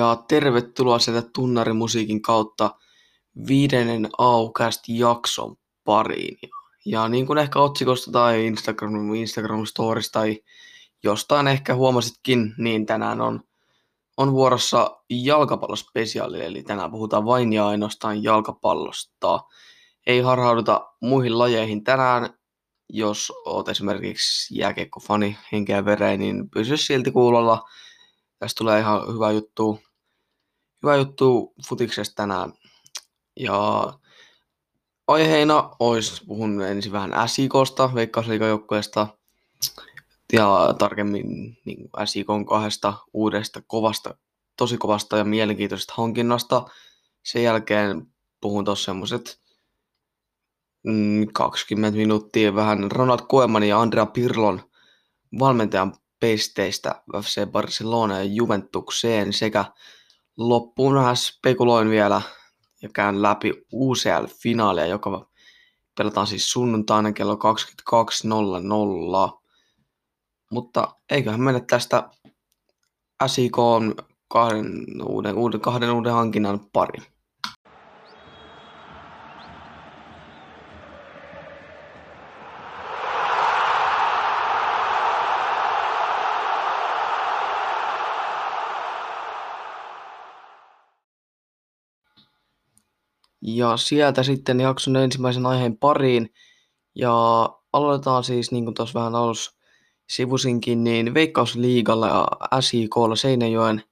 ja tervetuloa sieltä tunnarimusiikin kautta viidennen Aukast jakson pariin. Ja niin kuin ehkä otsikosta tai Instagram, Instagram Stories tai jostain ehkä huomasitkin, niin tänään on, on vuorossa jalkapallospesiaali, eli tänään puhutaan vain ja ainoastaan jalkapallosta. Ei harhauduta muihin lajeihin tänään, jos oot esimerkiksi jääkiekkofani henkeä vereen, niin pysy silti kuulolla Tästä tulee ihan hyvä juttu, hyvä juttu futiksesta tänään. Ja aiheena olisi, puhun ensin vähän SIKosta, veikkausliikajoukkueesta, ja tarkemmin niin SIKon kahdesta uudesta kovasta, tosi kovasta ja mielenkiintoisesta hankinnasta. Sen jälkeen puhun tuossa semmoiset 20 mm, minuuttia vähän Ronald Koeman ja Andrea Pirlon valmentajan pesteistä FC Barcelona ja Juventukseen sekä loppuun vähän spekuloin vielä ja käyn läpi UCL-finaalia, joka pelataan siis sunnuntaina kello 22.00. Mutta eiköhän mennä tästä SIK kahden uuden, uuden, kahden uuden hankinnan pari. Ja sieltä sitten jakson ensimmäisen aiheen pariin. Ja aloitetaan siis, niin kuin tuossa vähän alussa sivusinkin, niin Veikkausliigalla ja SIKlla Seinäjoen,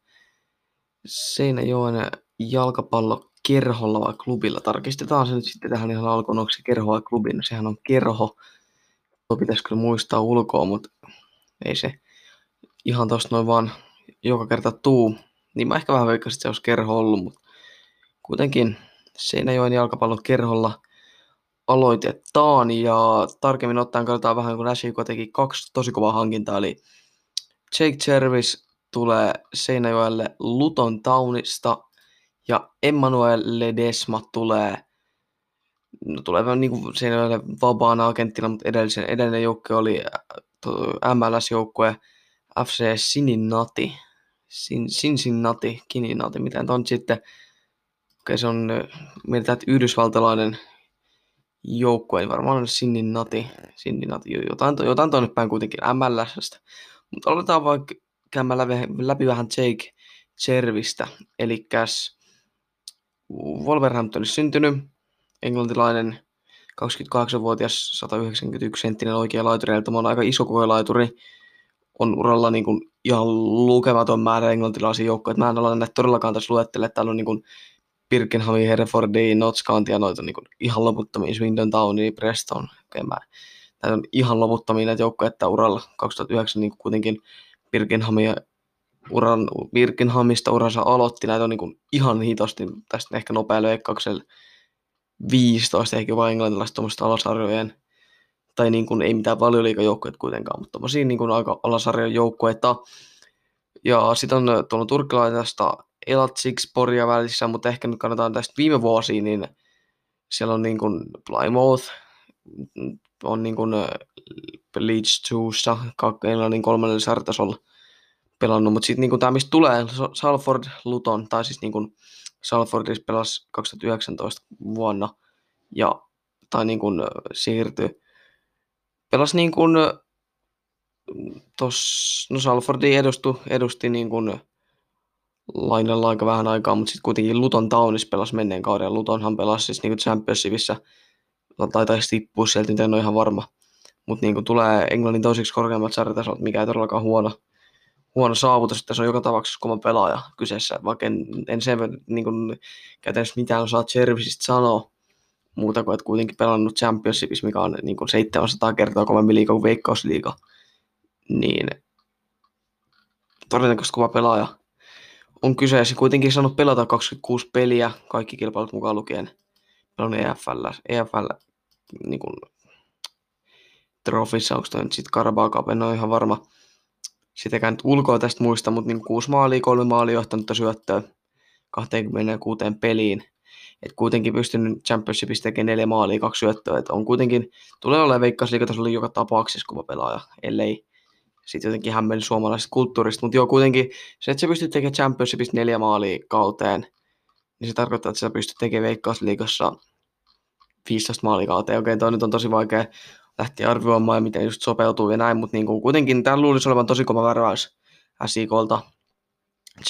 Seinäjoen jalkapallokerholla vai klubilla. Tarkistetaan se nyt sitten tähän ihan alkuun, onko se kerho vai klubi. No sehän on kerho. Tuo pitäisi kyllä muistaa ulkoa, mutta ei se ihan tosta noin vaan joka kerta tuu. Niin mä ehkä vähän veikkasin, että se olisi kerho ollut, mutta kuitenkin Seinäjoen jalkapallokerholla aloitetaan ja tarkemmin ottaen katsotaan vähän kun SJK teki kaksi tosi kovaa hankintaa, eli Jake Jervis tulee Seinäjoelle Luton Townista ja Emmanuel Ledesma tulee no, tulee niin kuin vapaana agenttina, mutta edellisen, edellinen joukkue oli MLS-joukkue FC Sininati, Sin, Cincinnati, Kininati, miten on sitten Okei, se on, mietitään, että yhdysvaltalainen joukkue, niin varmaan on Cincinnati, Cincinnati jotain, jotain tuonne päin kuitenkin MLSstä. Mutta aloitetaan vaikka käymään läpi, vähän Jake Chervistä, eli Wolverhamptonissa syntynyt englantilainen 28-vuotias 191 senttinen oikea laituri, eli on aika iso laituri, on uralla niin kuin ihan lukematon määrä englantilaisia joukkoja. Mä en ole näitä todellakaan tässä luettele, täällä on niin kuin Birkenhamin, Herefordin, Notts County noita niin ihan loputtomia, Swindon Towni, Preston, Kemää. Näitä on ihan loputtomia näitä joukkoja, että uralla 2009 niin kuitenkin Birkenhamia uran, Birkenhamista uransa aloitti, näitä on niin kuin ihan hitosti, tästä ehkä nopea leikkauksella 15 ehkä vain englantilaiset tuommoista alasarjojen, tai niin kuin, ei mitään valioliikajoukkoja kuitenkaan, mutta tommosia niin kuin aika alasarjojen joukkoja. Ja sitten on tuolla turkkilaisesta Elatsik-sporia välissä, mutta ehkä nyt kannattaa tästä viime vuosiin, niin siellä on niin kuin Plymouth, on niin kuin äh, Leeds 2 Englannin kolmannella sarjatasolla pelannut, mutta sitten niin tämä, mistä tulee, Salford Luton, tai siis niin kuin Salfordissa pelasi 2019 vuonna, ja, tai niin kuin äh, siirtyi, pelasi niin kuin, äh, tos, no Salfordi edustu, edusti niin kuin lainalla aika vähän aikaa, mutta sitten kuitenkin Luton Townis pelasi menneen kauden. Lutonhan pelasi siis niin Championshipissa, tai taisi tippua sieltä, nyt en ole ihan varma. Mutta niin tulee Englannin toiseksi korkeammat sarjatasot, mikä ei todellakaan huono, huono saavutus, että se on joka tapauksessa kova pelaaja kyseessä, vaikka en, en sen niin kuin, käytännössä mitään osaa Jervisistä sanoa, muuta kuin, että kuitenkin pelannut Championshipissa, mikä on niin kuin 700 kertaa kovempi liiga kuin Veikkausliiga, niin todennäköisesti kova pelaaja on kyseessä. Kuitenkin saanut pelata 26 peliä, kaikki kilpailut mukaan lukien. Pelannut EFL, EFL niin kuin, trofissa, onko nyt sitten Carabao Cup, en ole ihan varma. Sitäkään nyt ulkoa tästä muista, mutta niin kuusi maalia, kolme maalia johtanutta syöttöä 26 peliin. Et kuitenkin pystynyt Championshipissa tekemään neljä maalia, kaksi syöttöä. Et on kuitenkin, tulee olemaan veikkausliikatasolla joka tapauksessa kuva pelaaja, ellei sitten jotenkin hämmeli suomalaisesta kulttuurista. Mutta joo, kuitenkin se, että sä pystyt tekemään Championshipista neljä maalia kauteen, niin se tarkoittaa, että sä pystyt tekemään Veikkausliigassa 15 maalikauteen. Okei, toi nyt on tosi vaikea lähteä arvioimaan, miten just sopeutuu ja näin, mutta niin kuin, kuitenkin tämä luulisi olevan tosi kova värväys SIKolta.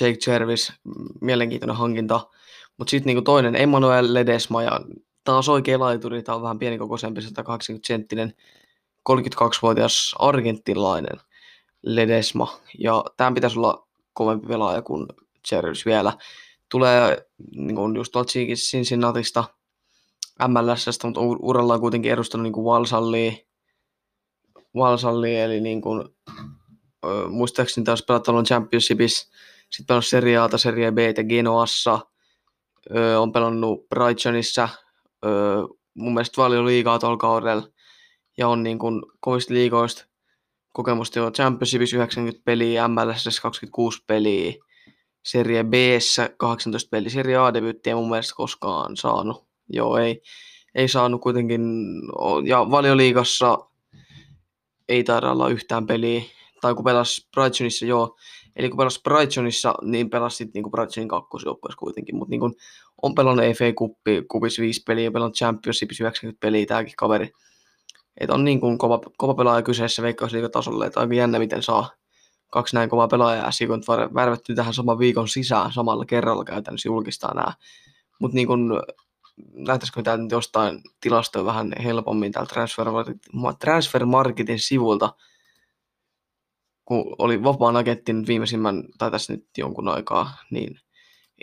Jake Jervis, mielenkiintoinen hankinta. Mutta sitten niin toinen, Emmanuel Ledesma ja taas oikea laituri, tämä on vähän pienikokoisempi, 180 senttinen, 32-vuotias argentinlainen Ledesma. Ja tämän pitäisi olla kovempi pelaaja kuin Jervis vielä. Tulee niin kuin just tuolta Cincinnatista, MLSstä, mutta uralla on kuitenkin edustanut niin Valsallia, Valsallia, eli niin kuin, ö, muistaakseni taas pelattanut Championshipissa, sitten pelannut Serie A, Serie B ja Genoassa, ö, on pelannut Brightonissa, ö, mun mielestä paljon liikaa tuolla kaudella, ja on niin kuin kovista liigoista kokemusta jo Championshipissa 90 peliä, MLS 26 peliä, Serie B 18 peliä, Serie A debyyttiä mun mielestä koskaan saanut. Joo, ei, ei saanut kuitenkin, ja valioliigassa ei taida olla yhtään peliä, tai kun pelasi Brightonissa, joo, eli kun pelasi Brightonissa, niin pelasi sitten niinku Brightonin kakkosjoukkueessa kuitenkin, mutta niin on pelannut FA Cupi, Cupis 5 peliä, pelannut Championshipissa 90 peliä, tämäkin kaveri. Että on niin kuin kova, kova pelaaja kyseessä veikkausliigatasolle, että aika jännä miten saa kaksi näin kovaa pelaajaa SIK värvätty tähän saman viikon sisään samalla kerralla käytännössä julkistaa nämä. Mutta niin kuin lähtäisikö täältä nyt jostain tilastoja vähän helpommin täältä Transfer, Marketin sivulta, kun oli vapaan agentti nyt viimeisimmän, tai tässä nyt jonkun aikaa, niin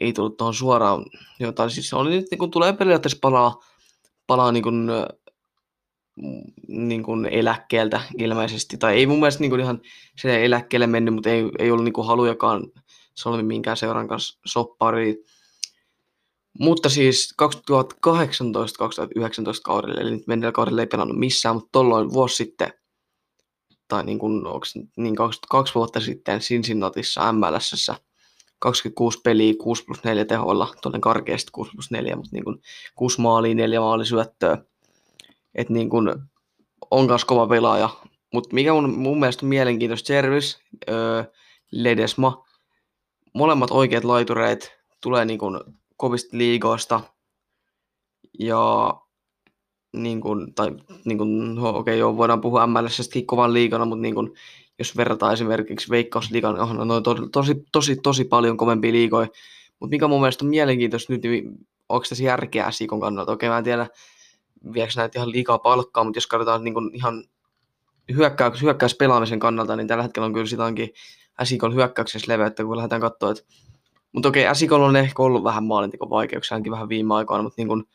ei tullut tuohon suoraan jotain. Siis oli nyt, niin kun tulee periaatteessa palaa, palaa niin kuin, niin kuin eläkkeeltä ilmeisesti. Tai ei mun mielestä niin kuin ihan se eläkkeelle mennyt, mutta ei, ei ollut niin kuin halujakaan solmi minkään seuran kanssa soppariin mutta siis 2018-2019 kaudella, eli nyt menneellä kaudella ei pelannut missään, mutta tolloin vuosi sitten, tai niin kuin, onko, niin 22 vuotta sitten Cincinnatissa MLS 26 peliä 6 plus 4 tehoilla, tuonne karkeasti 6 plus 4, mutta niin kuin 6 maalia, 4 syöttöä. Että niin kuin on myös kova pelaaja. Mutta mikä mun, mun mielestä on mielenkiintoista, Jervis, öö, Ledesma, molemmat oikeat laitureet tulee niin kuin kovista liigoista. Ja niin kuin, tai niin kuin, no, okei, joo, voidaan puhua MLSstäkin kovan liigana, mutta niin kuin, jos verrataan esimerkiksi Veikkausliigan, on noin tosi, tosi, tosi, tosi paljon kovempia liigoja. Mutta mikä mun mielestä on mielenkiintoista nyt, niin onko tässä järkeä Sikon kannalta? Okei, mä en tiedä, viekö näitä ihan liikaa palkkaa, mutta jos katsotaan niin kuin ihan hyökkäys, hyökkäyspelaamisen kannalta, niin tällä hetkellä on kyllä sitä onkin Sikon hyökkäyksessä leveyttä, kun lähdetään katsoa, että mutta okei, Äsikolla on ehkä ollut vähän maalintikon vaikeuksia ainakin vähän viime aikoina, mutta niin kun,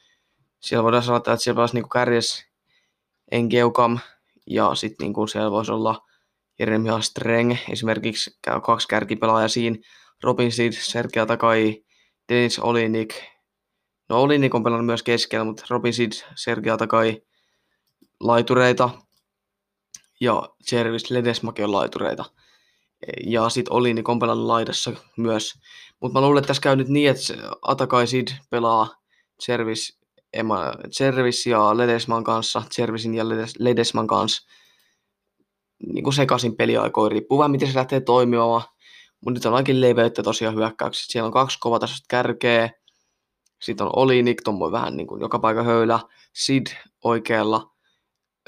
siellä voidaan sanoa, että siellä voisi niin kärjes Engeukam ja sitten niin siellä voisi olla Jeremia Streng, esimerkiksi kaksi kärkipelaajaa siinä, Robin Seed, Sergei Takai, Dennis Olinik. No Olinik on pelannut myös keskellä, mutta Robin Seed, Sergei Takai, laitureita ja Jervis Ledesmaki on laitureita. Ja sitten oli niin pelannut laidassa myös. Mutta mä luulen, että tässä käy nyt niin, että Atakai Sid pelaa Service, Emma, Service ja Ledesman kanssa, Servisin ja Ledes, Ledesman kanssa niin kuin sekaisin peliaikoin, riippuu vähän miten se lähtee toimimaan. Mutta nyt on ainakin leveyttä tosiaan hyökkäyksessä. Siellä on kaksi kovatasoista kärkeä. Sitten on Olinik, tuommoinen vähän niin kuin joka paikka höylä. Sid oikealla,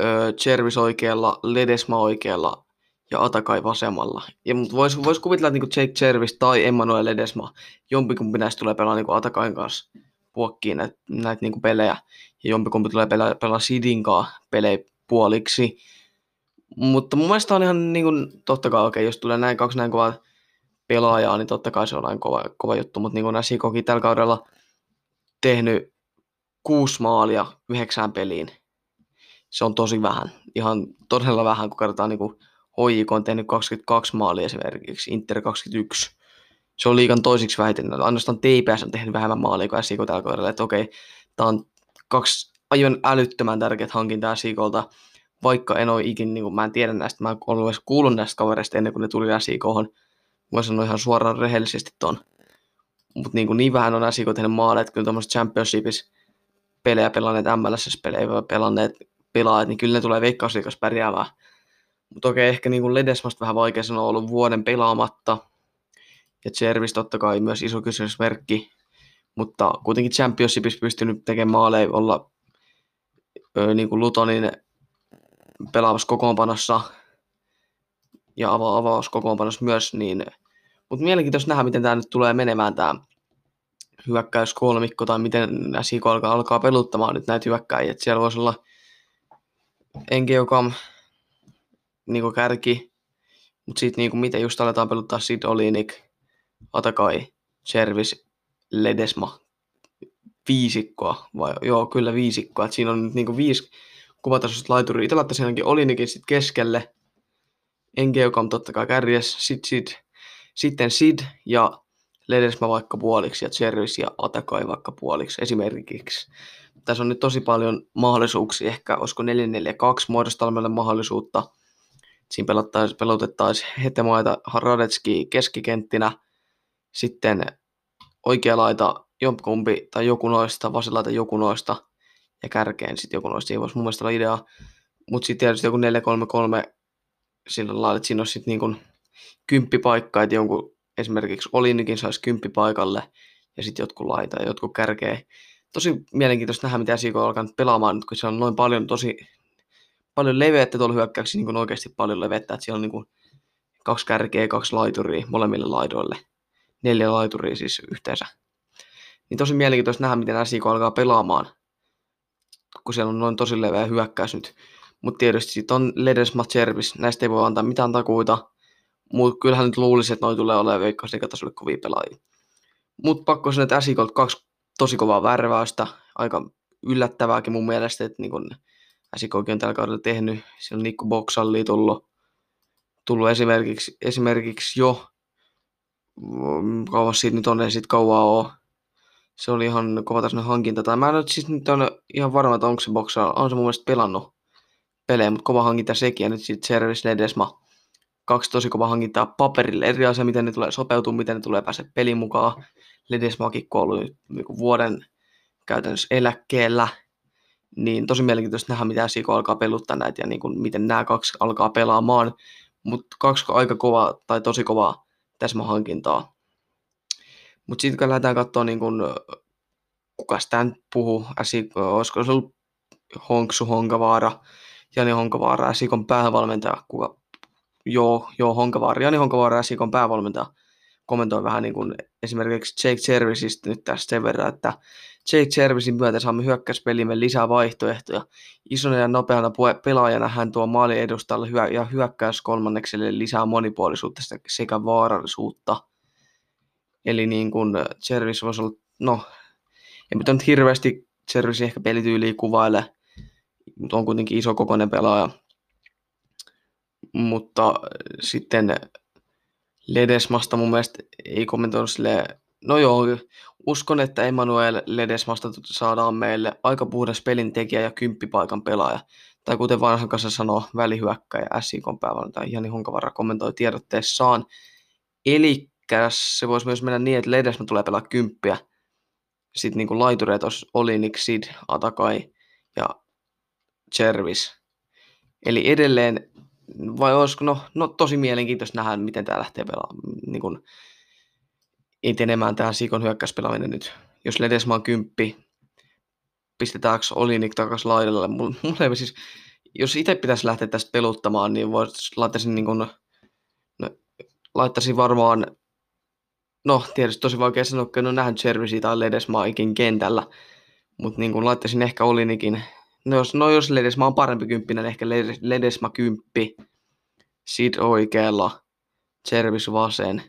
öö, oikealla, Ledesma oikealla ja Atakai vasemmalla. Ja mutta voisi vois kuvitella, että niin Jake Jervis tai Emmanuel Ledesma, jompikumpi näistä tulee pelaa niin Atakain kanssa puokkiin näitä, näitä niin pelejä, ja jompikumpi tulee pelaa, pelaa Sidin kanssa pelejä puoliksi. Mutta mun mielestä on ihan niin kuin, totta kai, okei, okay, jos tulee näin kaksi näin kovaa pelaajaa, niin totta kai se on aina kova, kova juttu, mutta niin kuin Nasikokin tällä kaudella tehnyt kuusi maalia yhdeksään peliin. Se on tosi vähän, ihan todella vähän, kun katsotaan niin kuin HJK on tehnyt 22 maalia esimerkiksi, Inter 21. Se on liikan toisiksi vähiten. Ainoastaan TPS on tehnyt vähemmän maalia kuin SIK tällä kaudella. Että okei, tämä on kaksi aivan älyttömän tärkeät hankintaa SIKolta, vaikka en ole ikin, niin kuin, mä en tiedä näistä, mä en ollut edes kuullut näistä kavereista ennen kuin ne tuli SIKohon. Mä sanoin ihan suoraan rehellisesti ton. Mutta niin, niin vähän on SIK tehnyt maaleja, että kyllä tuommoiset championshipissa pelejä pelanneet, MLS-pelejä pelanneet pelaajat, niin kyllä ne tulee veikkausliikassa pärjäämään Mutta okei, ehkä niin kuin Ledesmasta vähän vaikea sanoa, ollut vuoden pelaamatta. Ja Chervis totta kai myös iso kysymysmerkki. Mutta kuitenkin Championshipissa pystynyt tekemään maaleja, olla ö, niin kuin Lutonin pelaavassa kokoonpanossa ja ava- avauskokoonpanossa myös, niin mutta mielenkiintoista nähdä, miten tämä nyt tulee menemään tämä hyökkäyskolmikko tai miten SIK alkaa, alkaa peluttamaan nyt näitä hyökkäjiä. Siellä voisi olla Engeokam niin kärki, mutta sitten niin miten just aletaan peluttaa Sid Olinik, Atakai, Chervis, Ledesma, viisikkoa, vai joo, kyllä viisikkoa. Et siinä on nyt niin viisi kuvatasoiset laituria. Itse laittaisin ainakin Olinikin sitten keskelle, Engeokam totta kai kärjes, sit, sit, sitten Sid ja Ledesma vaikka puoliksi ja Chervis ja Atakai vaikka puoliksi esimerkiksi. Tässä on nyt tosi paljon mahdollisuuksia, ehkä olisiko 4-4-2 muodostaa meille mahdollisuutta. Siinä pelotettaisiin, Hetemaita Radetski keskikenttinä, sitten oikea laita jompikumpi tai joku noista, vasen laita joku noista ja kärkeen sitten joku noista. Siinä voisi mun mielestä olla idea. Mutta sitten tietysti joku 4-3-3 sillä lailla, että siinä olisi sitten niin kymppipaikka, että jonkun esimerkiksi Olinikin saisi kymppipaikalle ja sitten jotkut laita ja jotkut kärkeä. Tosi mielenkiintoista nähdä, mitä SIK on alkanut pelaamaan kun se on noin paljon tosi paljon leveettä tuolla hyökkäyksissä, niin kuin oikeasti paljon levettä, että siellä on niin kuin kaksi kärkeä, kaksi laituria molemmille laidoille. Neljä laituria siis yhteensä. Niin tosi mielenkiintoista nähdä, miten SIK alkaa pelaamaan, kun siellä on noin tosi leveä hyökkäys nyt. Mutta tietysti sitten on Ledesma Chervis, näistä ei voi antaa mitään takuita. Mutta kyllähän nyt luulisi, että noin tulee olemaan veikkausliikatasolle kovia pelaajia. Mutta pakko sanoa, että SIKolta kaksi tosi kovaa värväystä. Aika yllättävääkin mun mielestä, että niin SIKokin on tällä kaudella tehnyt. Siellä on Nikko Boksalli tullut, tullut esimerkiksi, esimerkiksi jo mm, kauas siitä nyt on, ei sit kauaa ole. Se oli ihan kova tasoinen hankinta. Tai mä en ole siis nyt on ihan varma, että onko se Boksal, on se mun mielestä pelannut pelejä, mutta kova hankinta sekin. Ja nyt sitten Service Ledesma kaksi tosi kova hankintaa paperille. Eri asia, miten ne tulee sopeutua, miten ne tulee pääse pelin mukaan. Ledesmakin, kun ollut niin vuoden käytännössä eläkkeellä, niin tosi mielenkiintoista nähdä, mitä Siko alkaa peluttaa näitä ja niin kuin, miten nämä kaksi alkaa pelaamaan. Mutta kaksi aika kovaa tai tosi kovaa täsmähankintaa. Mutta sitten kun lähdetään katsoa, niin kun, kuka sitä nyt puhuu, SIK, olisiko se ollut Honksu Honkavaara, Jani Honkavaara, SIKon päävalmentaja, kuka joo, joo Honkavaara, Jani Honkavaara ja Sikon päävalmentaja kommentoi vähän niin kuin esimerkiksi Jake Serviceistä nyt tästä sen verran, että Jake Servicein myötä saamme hyökkäyspelimme lisää vaihtoehtoja. Isona ja nopeana pelaajana hän tuo maalin edustalle hyö- ja hyökkäys kolmannekselle lisää monipuolisuutta sekä vaarallisuutta. Eli niin kuin Service voisi olla, no, en nyt hirveästi Service ehkä pelityyliä kuvaile, mutta on kuitenkin iso kokoinen pelaaja, mutta sitten Ledesmasta mun mielestä ei kommentoinut silleen, no joo, uskon, että Emmanuel Ledesmasta saadaan meille aika puhdas pelintekijä ja kymppipaikan pelaaja. Tai kuten vanhan kanssa sanoo, välihyökkäjä SIKon tai Jani Honkavara kommentoi tiedotteessaan. Eli se voisi myös mennä niin, että Ledesma tulee pelaa kymppiä. Sitten niin kuin laitureet olisi Olinik, Sid, Atakai ja Chervis. Eli edelleen vai olisiko, no, no tosi mielenkiintoista nähdä, miten tämä lähtee pelaamaan, niin kuin etenemään tämä Sikon hyökkäyspelaaminen nyt. Jos Ledesma on kymppi, pistetäänkö Olinik takaisin laidalle? Mulle, mulle siis, jos itse pitäisi lähteä tästä peluttamaan, niin vois, laittaisin, niin kuin, no, laittaisin varmaan, no tietysti tosi vaikea sanoa, kun en ole nähnyt Servisi tai Ledesmaa ikin kentällä, mutta niin kuin, laittaisin ehkä Olinikin No jos, no jos Ledesma on parempi kymppinen, ehkä Ledesma kymppi, Sid oikealla, Service vasen,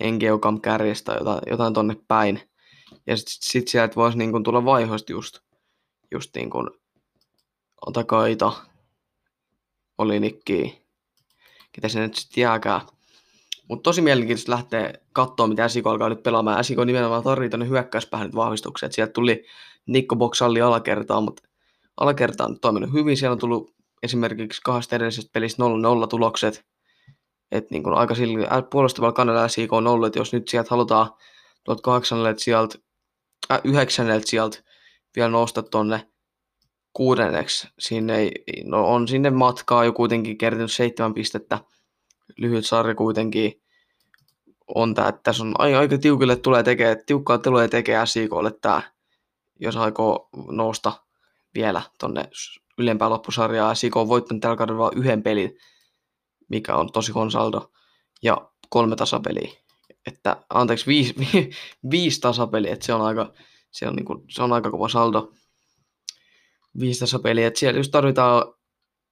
Engeokam kärjestä jotain, jotain tonne päin. Ja sitten sit sieltä voisi niin tulla vaihoista just, just niin kuin Otakaita, Olinikki, ketä se nyt sitten jääkään. Mutta tosi mielenkiintoista lähteä katsoa, mitä Siko alkaa nyt pelaamaan. Siko nimenomaan tarvitsee tuonne hyökkäyspäähän nyt vahvistuksia. Sieltä tuli Nikko Boksalli alakertaan, mutta alakerta on toiminut hyvin. Siellä on tullut esimerkiksi kahdesta edellisestä pelistä 0-0 tulokset. Että niin aika sillä puolustavalla kannalla SIK on ollut, että jos nyt sieltä halutaan tuolta kahdeksannelta sieltä, äh, yhdeksänneltä sieltä vielä nousta tuonne kuudenneksi. Sinne ei, no on sinne matkaa jo kuitenkin kertynyt seitsemän pistettä. Lyhyt sarja kuitenkin on tämä, että tässä on aika tiukille tulee tekee, tiukkaa tulee tekee SIKlle tämä, jos aikoo nousta vielä tonne ylempään loppusarjaan. SIK on voittanut tällä kaudella vain yhden pelin, mikä on tosi konsaldo, ja kolme tasapeliä. Että, anteeksi, viisi, vi, viisi tasapeliä, että se on aika, se on, niin kuin, se on aika kova saldo. Viisi tasapeliä, että siellä just tarvitaan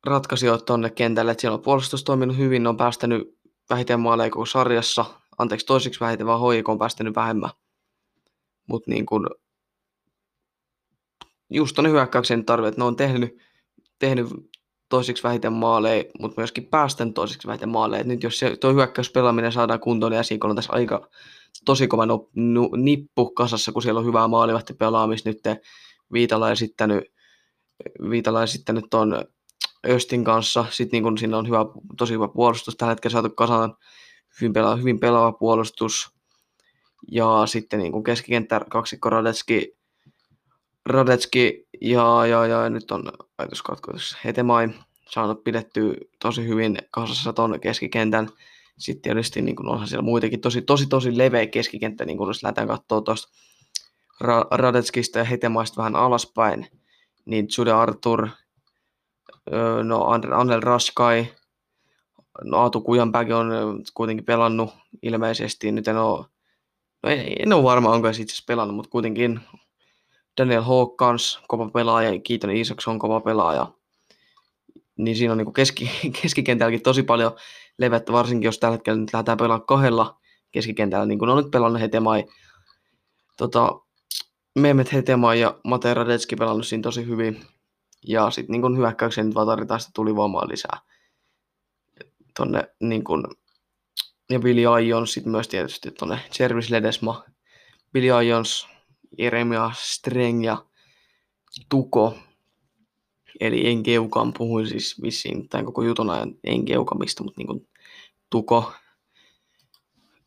ratkaisijoita tuonne kentälle, että siellä on puolustus toiminut hyvin, ne on päästänyt vähiten maaleja kuin sarjassa, anteeksi toiseksi vähiten, vaan HIK on päästänyt vähemmän. Mutta niin kun, just tuonne hyökkäyksen tarve, että ne on tehnyt, tehnyt toiseksi vähiten maaleja, mutta myöskin päästän toiseksi vähiten maaleja. Et nyt jos se, tuo hyökkäyspelaaminen saadaan kuntoon, niin Esikolla on tässä aika tosi kova no, no, nippu kasassa, kun siellä on hyvää maalivahti pelaamista nyt. Viitala esittänyt, Viitala esittänyt tuon Östin kanssa. Sitten niin kun siinä on hyvä, tosi hyvä puolustus. Tällä hetkellä saatu kasaan hyvin, pela, hyvin pelaava puolustus. Ja sitten niin kuin keskikenttä kaksikko Radetski, Radetski ja, ja, ja, nyt on ajatuskatkoitus Hetemai saanut pidettyä tosi hyvin kasassa tuon keskikentän. Sitten tietysti niin kuin onhan siellä muitakin tosi, tosi, tosi leveä keskikenttä, niin kuin jos lähdetään katsoa tuosta Ra- Radetskista ja Hetemaista vähän alaspäin, niin Jude Arthur, no Anel Raskai, no Aatu Kujanpäki on kuitenkin pelannut ilmeisesti, nyt en ole, no en, en ole varma, onko se itse asiassa pelannut, mutta kuitenkin Daniel Hawkins, kova pelaaja, Kiiton Isakson, kova pelaaja, niin siinä on niin keski, keskikentälläkin tosi paljon levettä, varsinkin jos tällä hetkellä nyt lähdetään pelaamaan kahdella keskikentällä, niin kuin on nyt pelannut Hetemai, tota, Mehmet Hetemai ja Mate Radetski pelannut siinä tosi hyvin, ja sitten niin hyökkäykseen nyt vaan tarvitaan sitä tulivoimaa lisää. Tonne niin kuin, ja Billy Ions sitten myös tietysti tonne Jervis Ledesma, Billy Ions, Jeremia Streng ja Tuko, eli Enkeukan puhuin siis vissiin tämän koko jutun ajan Enkeukamista, mutta niin Tuko,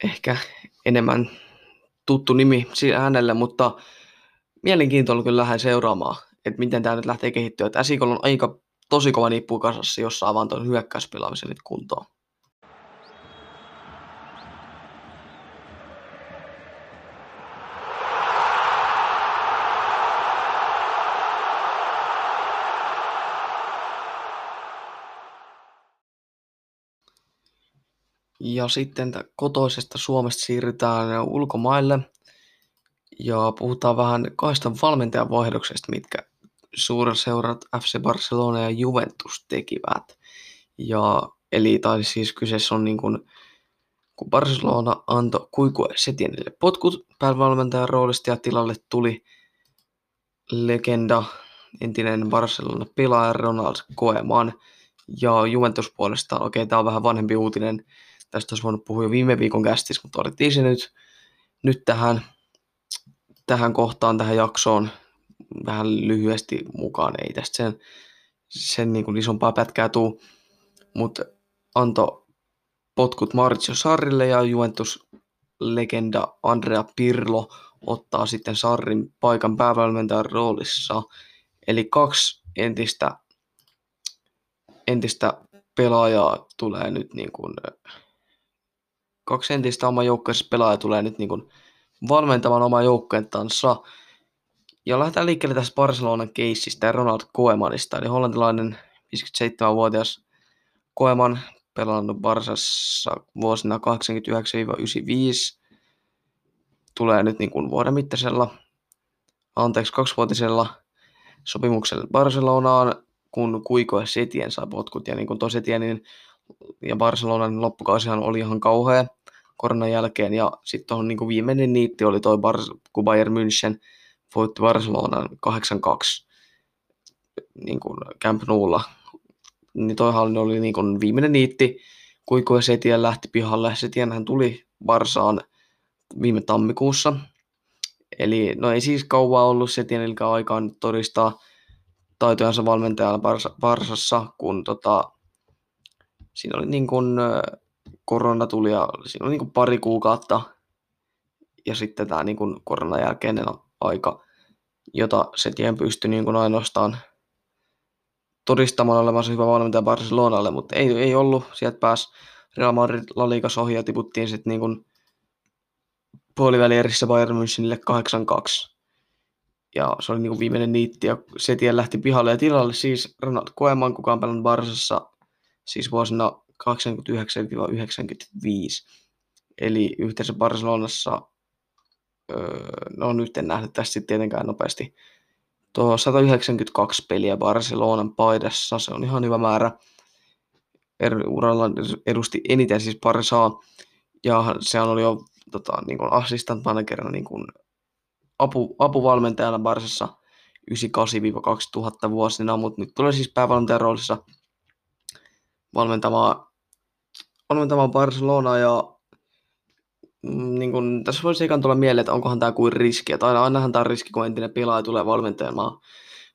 ehkä enemmän tuttu nimi hänelle, mutta mielenkiintoinen kyllä lähden seuraamaan, että miten tämä nyt lähtee kehittyä. Että on aika tosi kova nippu kasassa, jos saa vaan tuon hyökkäyspelaamisen nyt kuntoon. Ja sitten kotoisesta Suomesta siirrytään ulkomaille ja puhutaan vähän kahdesta valmentajan vaihdoksesta, mitkä suurseurat FC Barcelona ja Juventus tekivät. Ja, eli tai siis kyseessä on niin kuin, kun Barcelona antoi Kuikue Setienille potkut päävalmentajan roolista ja tilalle tuli legenda, entinen Barcelona pelaaja Ronald Koeman. Ja Juventus puolestaan, okei okay, tämä on vähän vanhempi uutinen, tästä olisi voinut puhua jo viime viikon kästissä, mutta otettiin se nyt, nyt tähän, tähän kohtaan, tähän jaksoon vähän lyhyesti mukaan, ei tästä sen, sen niin kuin isompaa pätkää tuu, mutta antoi potkut Mauricio Sarrille ja Juventus legenda Andrea Pirlo ottaa sitten Sarrin paikan päävalmentajan roolissa. Eli kaksi entistä, entistä pelaajaa tulee nyt niin kuin, kaksi entistä oma joukkueensa pelaajaa tulee nyt niin kuin valmentamaan oma joukkueentansa. Ja lähdetään liikkeelle tästä Barcelonan keissistä ja Ronald Koemanista, eli hollantilainen 57-vuotias Koeman, pelannut Barsassa vuosina 89-95, tulee nyt niin kuin vuoden mittaisella, anteeksi kaksivuotisella sopimuksella Barcelonaan, kun Kuiko ja Setien saa potkut, ja niin kuin Setien niin, ja Barcelonan loppukausihan oli ihan kauhea koronan jälkeen, ja sitten on niin viimeinen niitti oli toi Bar- kun Bayern München voitti Barcelonan 8-2 niin kuin Camp Noulla. Niin toihan oli niin kuin viimeinen niitti, kuinka Setien lähti pihalle. Setien hän tuli Barsaan viime tammikuussa. Eli no ei siis kauan ollut Setienilläkään aikaa nyt todistaa taitojansa valmentajana Barsassa, kun tota, siinä oli niin kuin, korona tuli ja siinä oli niin kuin pari kuukautta ja sitten tämä niin kuin koronan jälkeinen aika, jota se tien pystyi niin kuin ainoastaan todistamaan olevansa hyvä valmentaja Barcelonalle, mutta ei, ei ollut. Sieltä pääsi Real Madrid La Liga ohi ja tiputtiin sitten niin puolivälierissä Bayern Münchenille 8-2. Ja se oli niin kuin viimeinen niitti ja Setien lähti pihalle ja tilalle siis Ronald Koeman, kuka on pelannut Barsassa siis vuosina 89-95. Eli yhteensä Barcelonassa, öö, no nyt en nähnyt tästä tietenkään nopeasti, tuo 192 peliä Barcelonan paidassa, se on ihan hyvä määrä. Er, uralla edusti eniten siis Barsaa, ja se oli jo tota, niin kuin assistant managerina niin kuin apu, apuvalmentajana Barsassa 98-2000 vuosina, mutta nyt tulee siis päävalmentajan roolissa valmentamaan, valmentamaan Barcelonaa ja mm, niin kun, tässä voisi ekan tulla mieleen, että onkohan tämä kuin riski. Että aina, ainahan tämä on riski, kun entinen pelaaja tulee valmentamaan,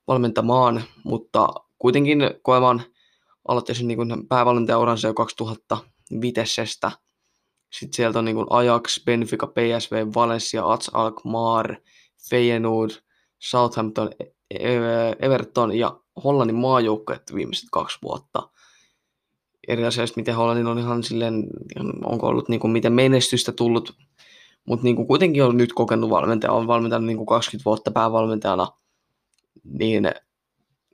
valmentamaan mutta kuitenkin Koeman aloitti sen niin päävalmentajauransa jo 2005. Sitten sieltä on niin Ajax, Benfica, PSV, Valencia, AZ Alkmaar, Feyenoord, Southampton, e-, e-, Everton ja Hollannin maajoukkueet viimeiset kaksi vuotta. Eri asioista, miten Hollannin on ihan silleen, onko ollut niin kuin miten menestystä tullut, mutta niin kuin kuitenkin on nyt kokenut valmentaja, on valmentanut niin kuin 20 vuotta päävalmentajana, niin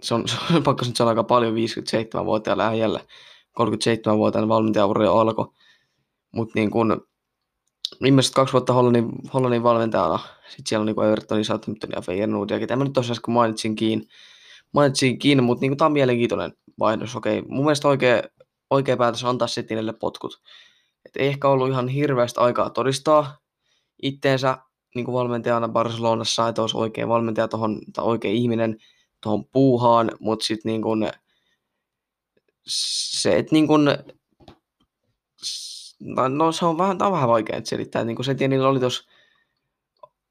se on, se on pakko sanoa aika paljon 57-vuotiaana lähellä, 37-vuotiaana valmentajauri alkoi, mutta niin kuin, viimeiset kaksi vuotta Hollannin, Hollannin valmentajana, sitten siellä on niin Evertonin, Southampton ja Feyenoord, ja ketä mä nyt tosiaan kun mainitsinkin, mainitsinkin mutta niin tämä on mielenkiintoinen vaihdos, okei, mun mielestä oikea, oikea päätös antaa Setinelle potkut, et ei ehkä ollut ihan hirveästi aikaa todistaa itteensä niin kuin valmentajana Barcelonassa, että olisi oikea valmentaja tohon, tai oikea ihminen tuohon puuhaan, mutta sitten niin kuin, se, että niin kuin, no se on vähän, tämä on vähän vaikea selittää, niin kuin se niillä oli tos,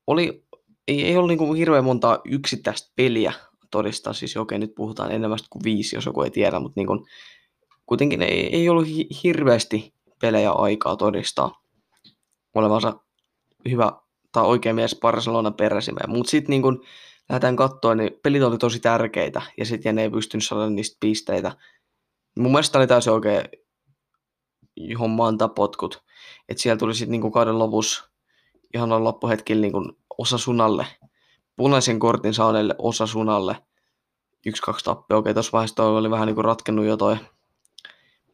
oli, ei, ei ollut niin kuin hirveän montaa yksittäistä peliä todistaa, siis okei, nyt puhutaan enemmän kuin viisi, jos joku ei tiedä, mutta niin kuin, kuitenkin ei, ei ollut hi- hirveästi pelejä aikaa todistaa olevansa hyvä tai oikein mies Barcelona peräsimä. Mutta sitten niin kun lähdetään katsoa, niin pelit oli tosi tärkeitä ja sitten ne ei pystynyt saada niistä pisteitä. Mun mielestä oli täysin oikein homma antaa potkut. Että siellä tuli sitten niinku kauden lopussa ihan on loppuhetkillä osa sunalle, punaisen kortin saaneelle osa sunalle, yksi kaksi tappia. Okei, tuossa vaiheessa oli vähän niinku ratkennut jo toi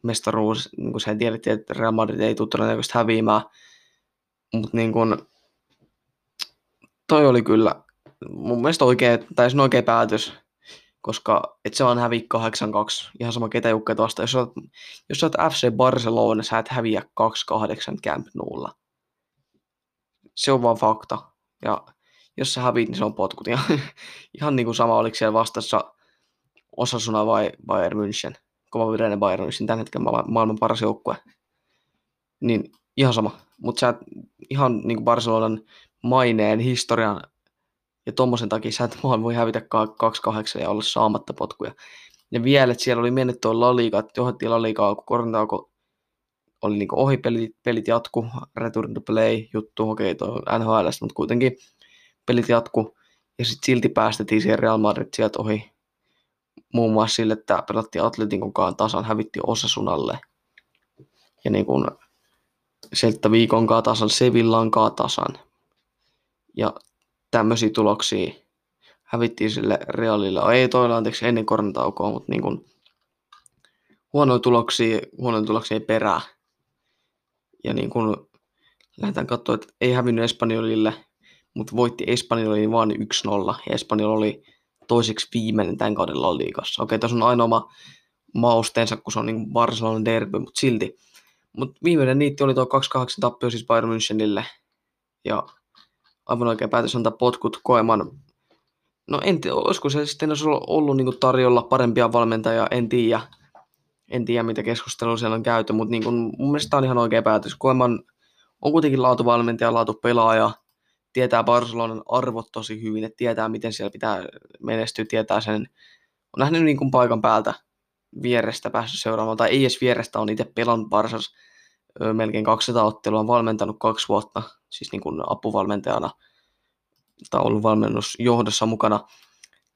mestaruus, niin kuin sen tiedettiin, että Real Madrid ei tule todennäköisesti häviämään, mutta niin kuin, toi oli kyllä mun mielestä oikea, tai se on oikea päätös, koska et se vaan häviä 8-2, ihan sama ketä jukkeet vasta. Jos olet, jos olet FC Barcelona, sä et häviä 2-8 Camp Noulla. Se on vaan fakta. Ja jos sä häviit, niin se on potkut. Ja, ihan niin kuin sama, oliko siellä vastassa Osasuna vai Bayern München. Kova vireinen Bayern München, tämän hetken maailman paras joukkue. Niin ihan sama. Mutta sä ihan niin kuin Barcelonan maineen, historian ja tuommoisen takia sä et vaan voi hävitä 2-8 ja olla saamatta potkuja. Ja vielä, että siellä oli mennyt tuo La Liga, että johdettiin La Ligaa, kun koronatauko oli niin ohi, pelit, pelit jatku, return to play juttu, okei, okay, tuo NHL, mutta kuitenkin pelit jatku, ja sitten silti päästettiin siihen Real Madrid sieltä ohi, muun muassa sille, että pelattiin Atletikon kanssa tasan, hävitti Osasunalle, ja niin kuin Seltta viikon tasan, Sevillan tasan. Ja tämmöisiä tuloksia hävittiin sille Realille. Ei toilla anteeksi ennen koronataukoa, mutta niin kuin huonoja tuloksia, huonoja tuloksia perää. Ja niin kuin lähdetään katsoa, että ei hävinnyt Espanjolille, mutta voitti Espanjolille vain 1-0. Ja Espanjol oli toiseksi viimeinen tämän kauden La Ligassa. Okei, tässä on ainoa oma mausteensa, kun se on niin Barcelona derby, mutta silti. Mutta viimeinen niitti oli tuo 2-8 tappio siis Bayern Münchenille. Ja aivan oikea päätös antaa potkut koeman. No en tiedä, olisiko se sitten olisi ollut niin tarjolla parempia valmentajia, en tiedä. En tiedä, mitä keskustelua siellä on käyty, mutta niin kuin, mun mielestä tämä on ihan oikea päätös. Koeman on kuitenkin laatuvalmentaja, laatupelaaja, tietää Barcelonan arvot tosi hyvin, että tietää, miten siellä pitää menestyä, tietää sen. On nähnyt niin kuin paikan päältä vierestä päässyt seuraamaan, tai ei edes vierestä, on itse pelannut Barsas melkein 200 ottelua, on valmentanut kaksi vuotta, siis niin kuin apuvalmentajana tai ollut valmennusjohdossa mukana.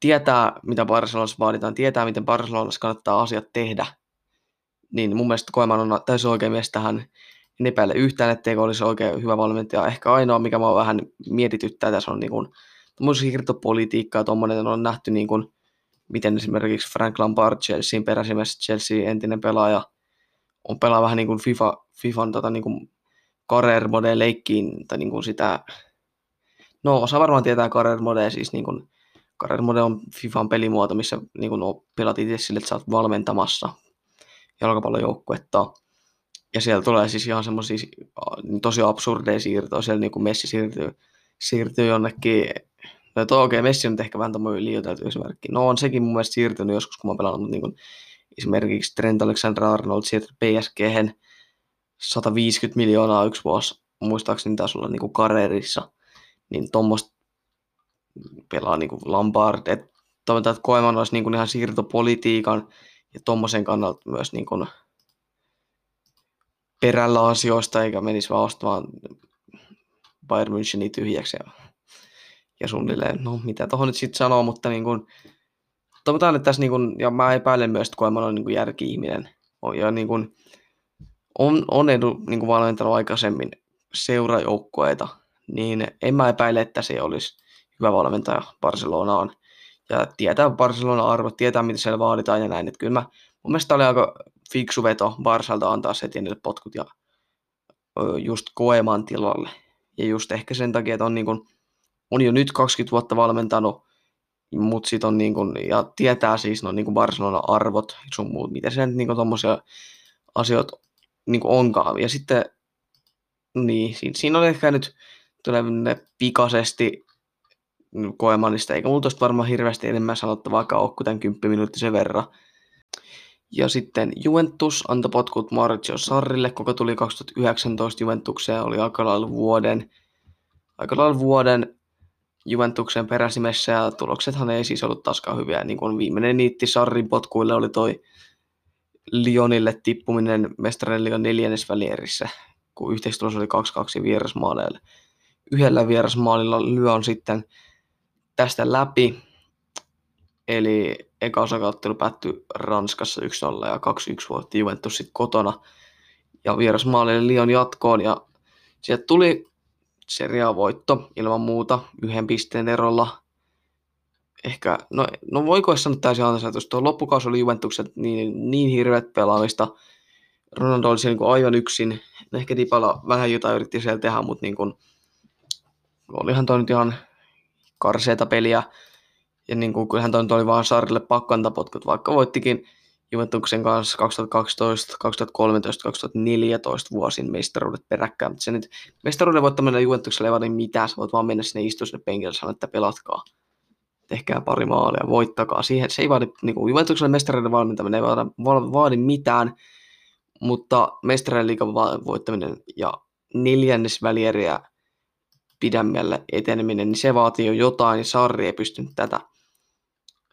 tietää, mitä Barcelonassa vaaditaan, tietää, miten Barcelonassa kannattaa asiat tehdä, niin mun mielestä Koeman on täysin oikein mies tähän. En epäile yhtään, etteikö olisi oikein hyvä valmentaja. Ehkä ainoa, mikä mä vähän mietityttää tässä on niin kuin, siirtopolitiikkaa, tuommoinen on nähty niin kuin, miten esimerkiksi Frank Lampard Chelseain peräsimässä Chelsea entinen pelaaja on pelaa vähän niin kuin FIFA, FIFAn tota, niin career mode leikkiin, tai niin kuin sitä, no osa varmaan tietää career mode, siis niin kuin, career mode on FIFAn pelimuoto, missä niin kuin, pelat itse sille, että sä oot valmentamassa jalkapallojoukkuetta, ja siellä tulee siis ihan semmoisia tosi absurdeja siirtoja, siellä niin kuin Messi siirtyy, siirtyy jonnekin. No, okei, okay, Messi on ehkä vähän tämmöinen liioiteltu esimerkki. No on sekin mun mielestä siirtynyt joskus, kun mä oon pelannut, niin kuin, esimerkiksi Trent Alexander-Arnold siirtyi psg 150 miljoonaa yksi vuosi, muistaakseni taisi olla niin kuin niin tuommoista pelaa niin kuin Lampard, että toivotaan, että Koeman olisi niin kuin ihan siirtopolitiikan ja tuommoisen kannalta myös niin kuin perällä asioista, eikä menisi vaan ostamaan Bayern Müncheni tyhjäksi ja ja suunnilleen, no mitä tuohon nyt sitten sanoo, mutta niin kuin, toivotaan, että tässä niin kuin, ja mä epäilen myös, että Koeman on niin kuin järki-ihminen, ja niin kuin, on, on edu niin kuin valmentanut aikaisemmin seurajoukkoita, niin en mä epäile, että se olisi hyvä valmentaja Barcelonaan. Ja tietää Barcelona arvot, tietää mitä siellä vaaditaan ja näin. Että kyllä mä, mun mielestä oli aika fiksu veto Barsalta antaa Setienille potkut ja just Koeman tilalle. Ja just ehkä sen takia, että on niin kuin, on jo nyt 20 vuotta valmentanut, mutta sit on niin kun, ja tietää siis no, niin kuin Barcelona-arvot sun muut, miten se niin tuommoisia asioita niin onkaan. Ja sitten, niin, siinä, siinä on ehkä nyt tulee pikaisesti koemanista, eikä mulla varmaan hirveästi enemmän sanottavaa ole kuin tämän 10 sen verran. Ja sitten Juventus antoi potkut Mauricio Sarrille, koko tuli 2019 Juventukseen, oli aika lailla vuoden, aika lailla vuoden Juventuksen peräsimessä ja tuloksethan ei siis ollut taaskaan hyviä. Niin kuin viimeinen niitti Sarrin potkuille oli toi Lionille tippuminen mestarien liigan neljännesvälierissä, kun yhteistulos oli 2-2 vierasmaaleille. Yhdellä vierasmaalilla Lyon sitten tästä läpi, eli eka osakauttelu päättyi Ranskassa 1-0 ja 2-1 voitti Juventus sitten kotona. Ja vierasmaalille Lyon jatkoon ja sieltä tuli Seria voitto ilman muuta yhden pisteen erolla. Ehkä, no, no voiko sanoa täysin että tuo loppukausi oli Juventukset niin, niin hirveät pelaamista. Ronaldo oli niin aivan yksin. Ehkä Dybala vähän jotain yritti siellä tehdä, mutta niin kuin, olihan toi nyt ihan karseeta peliä. Ja niin kuin, kyllähän toi oli vaan Saarille pakkantapotkut, vaikka voittikin Juventuksen kanssa 2012, 2013, 2014 vuosin mestaruudet peräkkäin, mutta se nyt mestaruuden voittaminen Juventukselle ei vaadi mitään, sä voit vaan mennä sinne istua sinne penkille sanoa, että pelatkaa, tehkää pari maalia, voittakaa. Siihen, se ei vaadi, niin kuin Juventukselle mestaruuden valmentaminen ei vaadi, vaadi mitään, mutta mestaruuden liikan voittaminen ja neljännes välieriä pidemmälle eteneminen, niin se vaatii jo jotain, ja Sarri ei pystynyt tätä.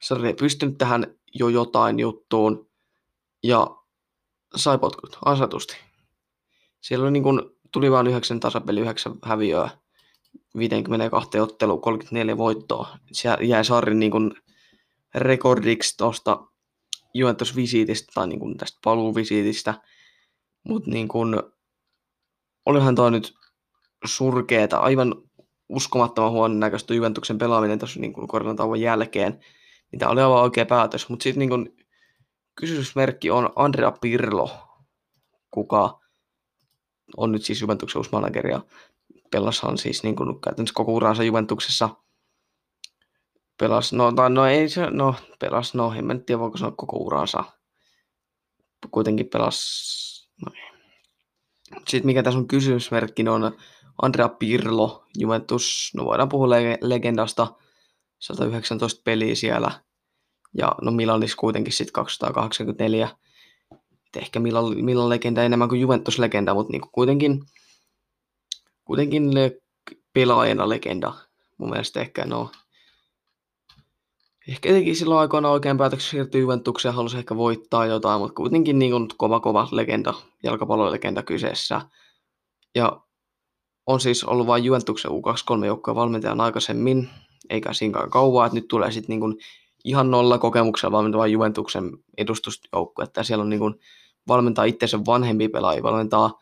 Sarri ei pystynyt tähän jo jotain juttuun ja sai potkut asetusti. Siellä oli niin kuin, tuli vain 9 tasapeli, 9 häviöä, 52 ottelu, 34 voittoa. Se jäi Sarrin niin kuin rekordiksi tuosta Juventus-visiitistä tai niin kuin tästä paluuvisiitistä. Mutta niin kuin, olihan toi nyt surkeeta, aivan uskomattoman huonon näköistä Juventuksen pelaaminen tuossa niin koronatauon jälkeen niin tämä oli aivan oikea päätös. Mutta sitten niin kysymysmerkki on Andrea Pirlo, kuka on nyt siis Juventuksen uusi manageri ja pelashan siis niin kuin, käytännössä koko uransa Juventuksessa. Pelas, no, tai no ei se, no pelas, no en mä tiedä voiko sanoa koko uransa. Kuitenkin pelas, no Sitten mikä tässä on kysymysmerkki, niin on Andrea Pirlo, Juventus, no voidaan puhua legendasta, 119 peliä siellä. Ja no Milanis kuitenkin sitten 284. Et ehkä Milan, Milan legenda enemmän kuin Juventus legenda, mutta niinku kuitenkin, kuitenkin le- pelaajana legenda. Mun mielestä ehkä no, ehkä teki silloin aikoina oikein päätöksen siirtyä Juventukseen, halusi ehkä voittaa jotain, mutta kuitenkin niin kuin kova kova legenda, jalkapallolegenda kyseessä. Ja on siis ollut vain Juventuksen U23 joukkojen valmentajan aikaisemmin, eikä siinä kauan, että nyt tulee sitten niin ihan nolla kokemuksella valmentavan Juventuksen edustusjoukku, että siellä on niin kuin valmentaa itseensä vanhempi pelaaja, valmentaa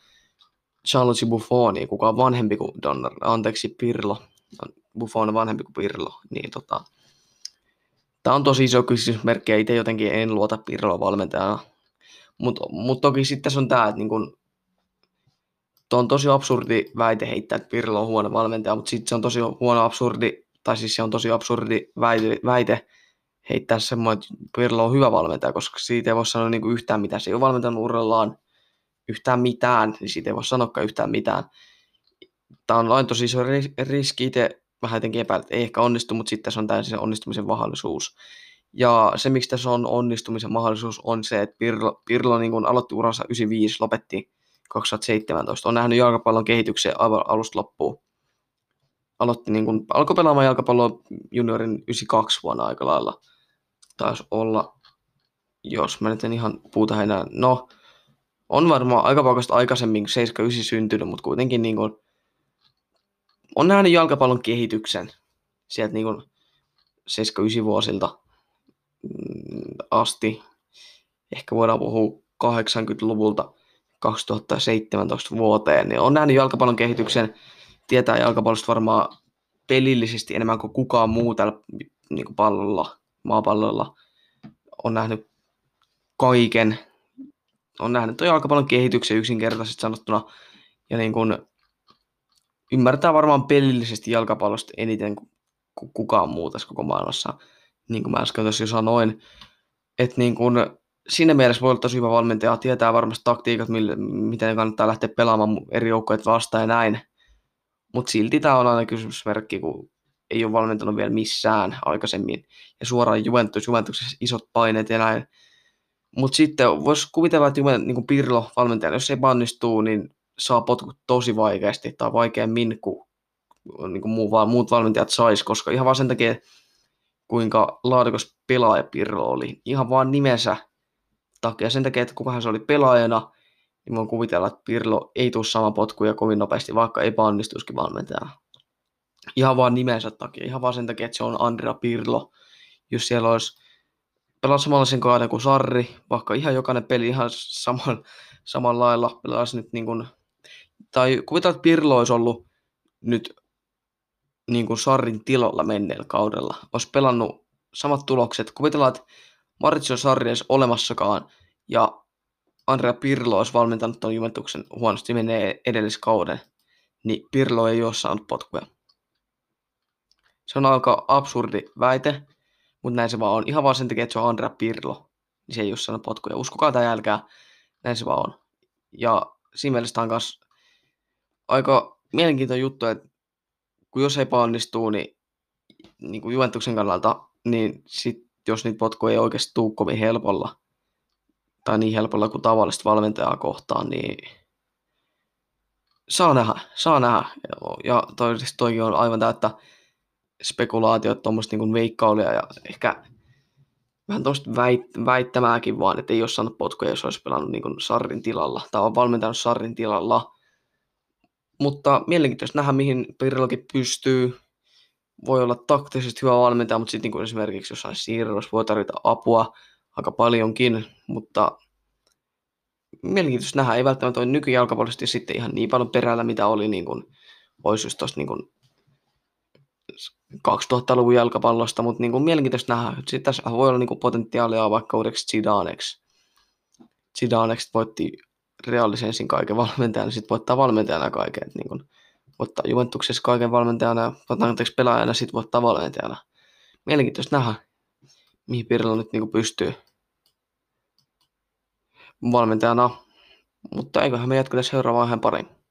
Charlotte Buffoni, kuka on vanhempi kuin Donner, anteeksi Pirlo, Buffon on vanhempi kuin Pirlo, niin tota, tämä on tosi iso kysymysmerkki ja itse jotenkin en luota Pirlo valmentajana, mutta mut toki sitten tässä on tämä, että niin kun, on tosi absurdi väite heittää, että Pirlo on huono valmentaja, mutta sitten se on tosi huono absurdi, tai siis se on tosi absurdi väite, väite heittää semmoinen, että Pirlo on hyvä valmentaja, koska siitä ei voi sanoa niin kuin yhtään mitään. Se ei ole valmentanut urallaan yhtään mitään, niin siitä ei voi sanoa yhtään mitään. Tämä on lain tosi iso riski itse vähän jotenkin epäillä, että ei ehkä onnistu, mutta sitten tässä on täysin onnistumisen mahdollisuus. Ja se, miksi tässä on onnistumisen mahdollisuus, on se, että Pirlo, Pirlo niin kun aloitti uransa 95, lopetti 2017. On nähnyt jalkapallon kehityksen alusta loppuun. Aloitti niin kun, alkoi pelaamaan jalkapalloa juniorin 92 vuonna aika lailla taisi olla, jos mä nyt en ihan puhuta enää, no, on varmaan aika paikasta aikaisemmin 79 syntynyt, mutta kuitenkin niin kuin, on nähnyt jalkapallon kehityksen sieltä niin kuin 79 vuosilta mm, asti. Ehkä voidaan puhua 80-luvulta 2017 vuoteen, niin on nähnyt jalkapallon kehityksen, tietää jalkapallosta varmaan pelillisesti enemmän kuin kukaan muu tällä niin kuin pallolla maapallolla on nähnyt kaiken. On nähnyt tuon jalkapallon kehityksen yksinkertaisesti sanottuna. Ja niin kuin ymmärtää varmaan pelillisesti jalkapallosta eniten kuin kukaan muu tässä koko maailmassa. Niin kuin mä äsken tuossa jo sanoin. Että niin kuin, siinä mielessä voi olla tosi hyvä valmentaja, tietää varmasti taktiikat, mille, miten kannattaa lähteä pelaamaan eri joukkoja vastaan ja näin. Mutta silti tämä on aina kysymysmerkki, kun ei ole valmentanut vielä missään aikaisemmin. Ja suoraan Juventus, Juventuksessa isot paineet ja näin. Mutta sitten voisi kuvitella, että Juventus, niin Pirlo valmentaja, jos se epäonnistuu, niin saa potkut tosi vaikeasti tai vaikeammin kuin, niin kuin muu, muut valmentajat sais, koska ihan vaan sen takia, kuinka laadukas pelaaja Pirlo oli. Ihan vaan nimensä takia. Sen takia, että kuka se oli pelaajana, niin voin kuvitella, että Pirlo ei tule sama potkuja kovin nopeasti, vaikka epäonnistuisikin valmentajana ihan vaan nimensä takia, ihan vaan sen takia, että se on Andrea Pirlo. Jos siellä olisi pelaa samanlaisen kauden kuin Sarri, vaikka ihan jokainen peli ihan saman, samalla lailla pelaisi nyt niin kuin, tai kuvitellaan, että Pirlo olisi ollut nyt niin kuin Sarrin tilalla menneellä kaudella. Olisi pelannut samat tulokset. Kuvitellaan, että Maritio Sarri olisi olemassakaan ja Andrea Pirlo olisi valmentanut tuon Juventuksen huonosti menee edelliskauden, niin Pirlo ei ole saanut potkuja. Se on aika absurdi väite, mutta näin se vaan on. Ihan vaan sen takia, että se on Andrea Pirlo, niin se ei ole saanut potkuja. Uskokaa tai jälkää, näin se vaan on. Ja siinä mielessä on myös aika mielenkiintoinen juttu, että kun jos epäonnistuu, niin, niin kuin Juventuksen kannalta, niin sit, jos niitä potkuja ei oikeasti tule kovin helpolla, tai niin helpolla kuin tavallista valmentajaa kohtaan, niin saa nähdä, saa nähdä. Ja toivottavasti toikin on aivan täyttä spekulaatiot, tuommoista niin veikkaulia ja ehkä vähän tuosta väit, väittämääkin vaan, että ei ole saanut potkuja, jos olisi pelannut niin kuin Sarrin tilalla tai on valmentanut Sarrin tilalla. Mutta mielenkiintoista nähdä, mihin Pirlokin pystyy. Voi olla taktisesti hyvä valmentaja, mutta sitten niin esimerkiksi jossain siirrossa voi tarvita apua aika paljonkin, mutta mielenkiintoista nähdä. Ei välttämättä ole nykyjalkapallosta sitten ihan niin paljon perällä, mitä oli niin kuin, olisi just tuosta niin 2000-luvun jalkapallosta, mutta niin kuin mielenkiintoista nähdä. Sitten tässä voi olla niin kuin potentiaalia vaikka uudeksi Zidaneksi. Zidaneksi voitti reaalisen ensin kaiken valmentajana, sitten voittaa valmentajana kaiken. Että niin kuin, voittaa Juventuksessa kaiken valmentajana, anteeksi pelaajana, sitten voittaa valmentajana. Mielenkiintoista nähdä, mihin Pirlo nyt niin kuin pystyy valmentajana. Mutta eiköhän me jatketa seuraavaan vähän pariin.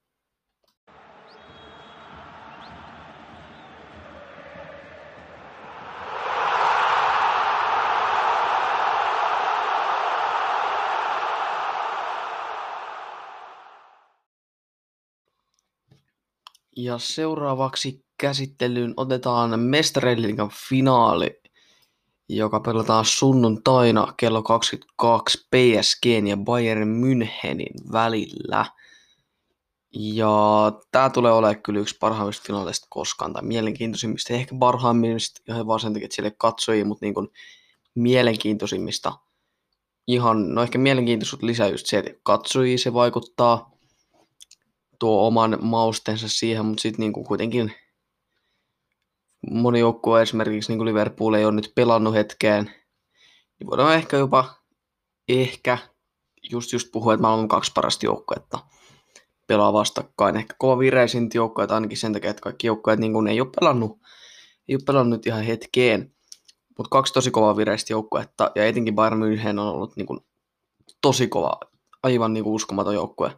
Ja seuraavaksi käsittelyyn otetaan Mestareiden finaali, joka pelataan sunnuntaina kello 22 PSG ja Bayern Münchenin välillä. Ja tämä tulee olemaan kyllä yksi parhaimmista finaaleista koskaan, tai mielenkiintoisimmista, ehkä parhaimmista ihan vaan sen takia, että siellä katsojia, mutta niin kuin mielenkiintoisimmista. Ihan, no ehkä mielenkiintoisuus lisää just se, että katsojia se vaikuttaa, tuo oman maustensa siihen, mutta sitten niin kuitenkin moni joukkue esimerkiksi niin Liverpool ei ole nyt pelannut hetkeen, niin voidaan ehkä jopa ehkä just, just puhua, että maailman kaksi parasta joukkuetta pelaa vastakkain. Ehkä kova vireisinti joukkueet ainakin sen takia, että kaikki joukkueet niin ei ole pelannut, ei ole pelannut ihan hetkeen. Mutta kaksi tosi kovaa vireistä joukkuetta ja etenkin Bayern München on ollut niin kuin, tosi kova, aivan niin kuin uskomaton joukkue.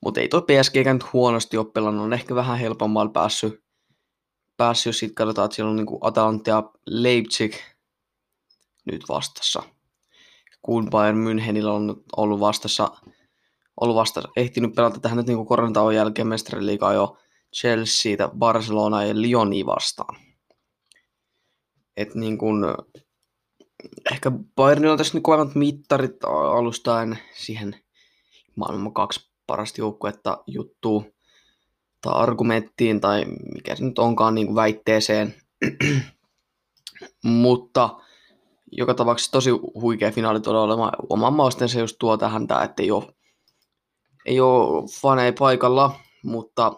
Mutta ei tuo PSG nyt huonosti ole pelannut, on ehkä vähän helpommalla päässyt, päässyt jos sitten katsotaan, että siellä on niin kuin Atalanta ja Leipzig nyt vastassa. Kun Bayern Münchenillä on ollut vastassa ollut vasta ehtinyt pelata tähän nyt niin koronatauon jälkeen mestariliigaa jo Chelsea, Barcelona ja Lyoni vastaan. Et niin kuin, ehkä Bayernilla on tässä nyt kovemmat mittarit alustaen siihen maailman kaksi parasta joukkuetta juttuun tai argumenttiin tai mikä se nyt onkaan niin kuin väitteeseen. Mutta joka tapauksessa tosi huikea finaali tulee olemaan. Oman mausteen se just tuo tähän tämä, että ei ole ei ole faneja paikalla, mutta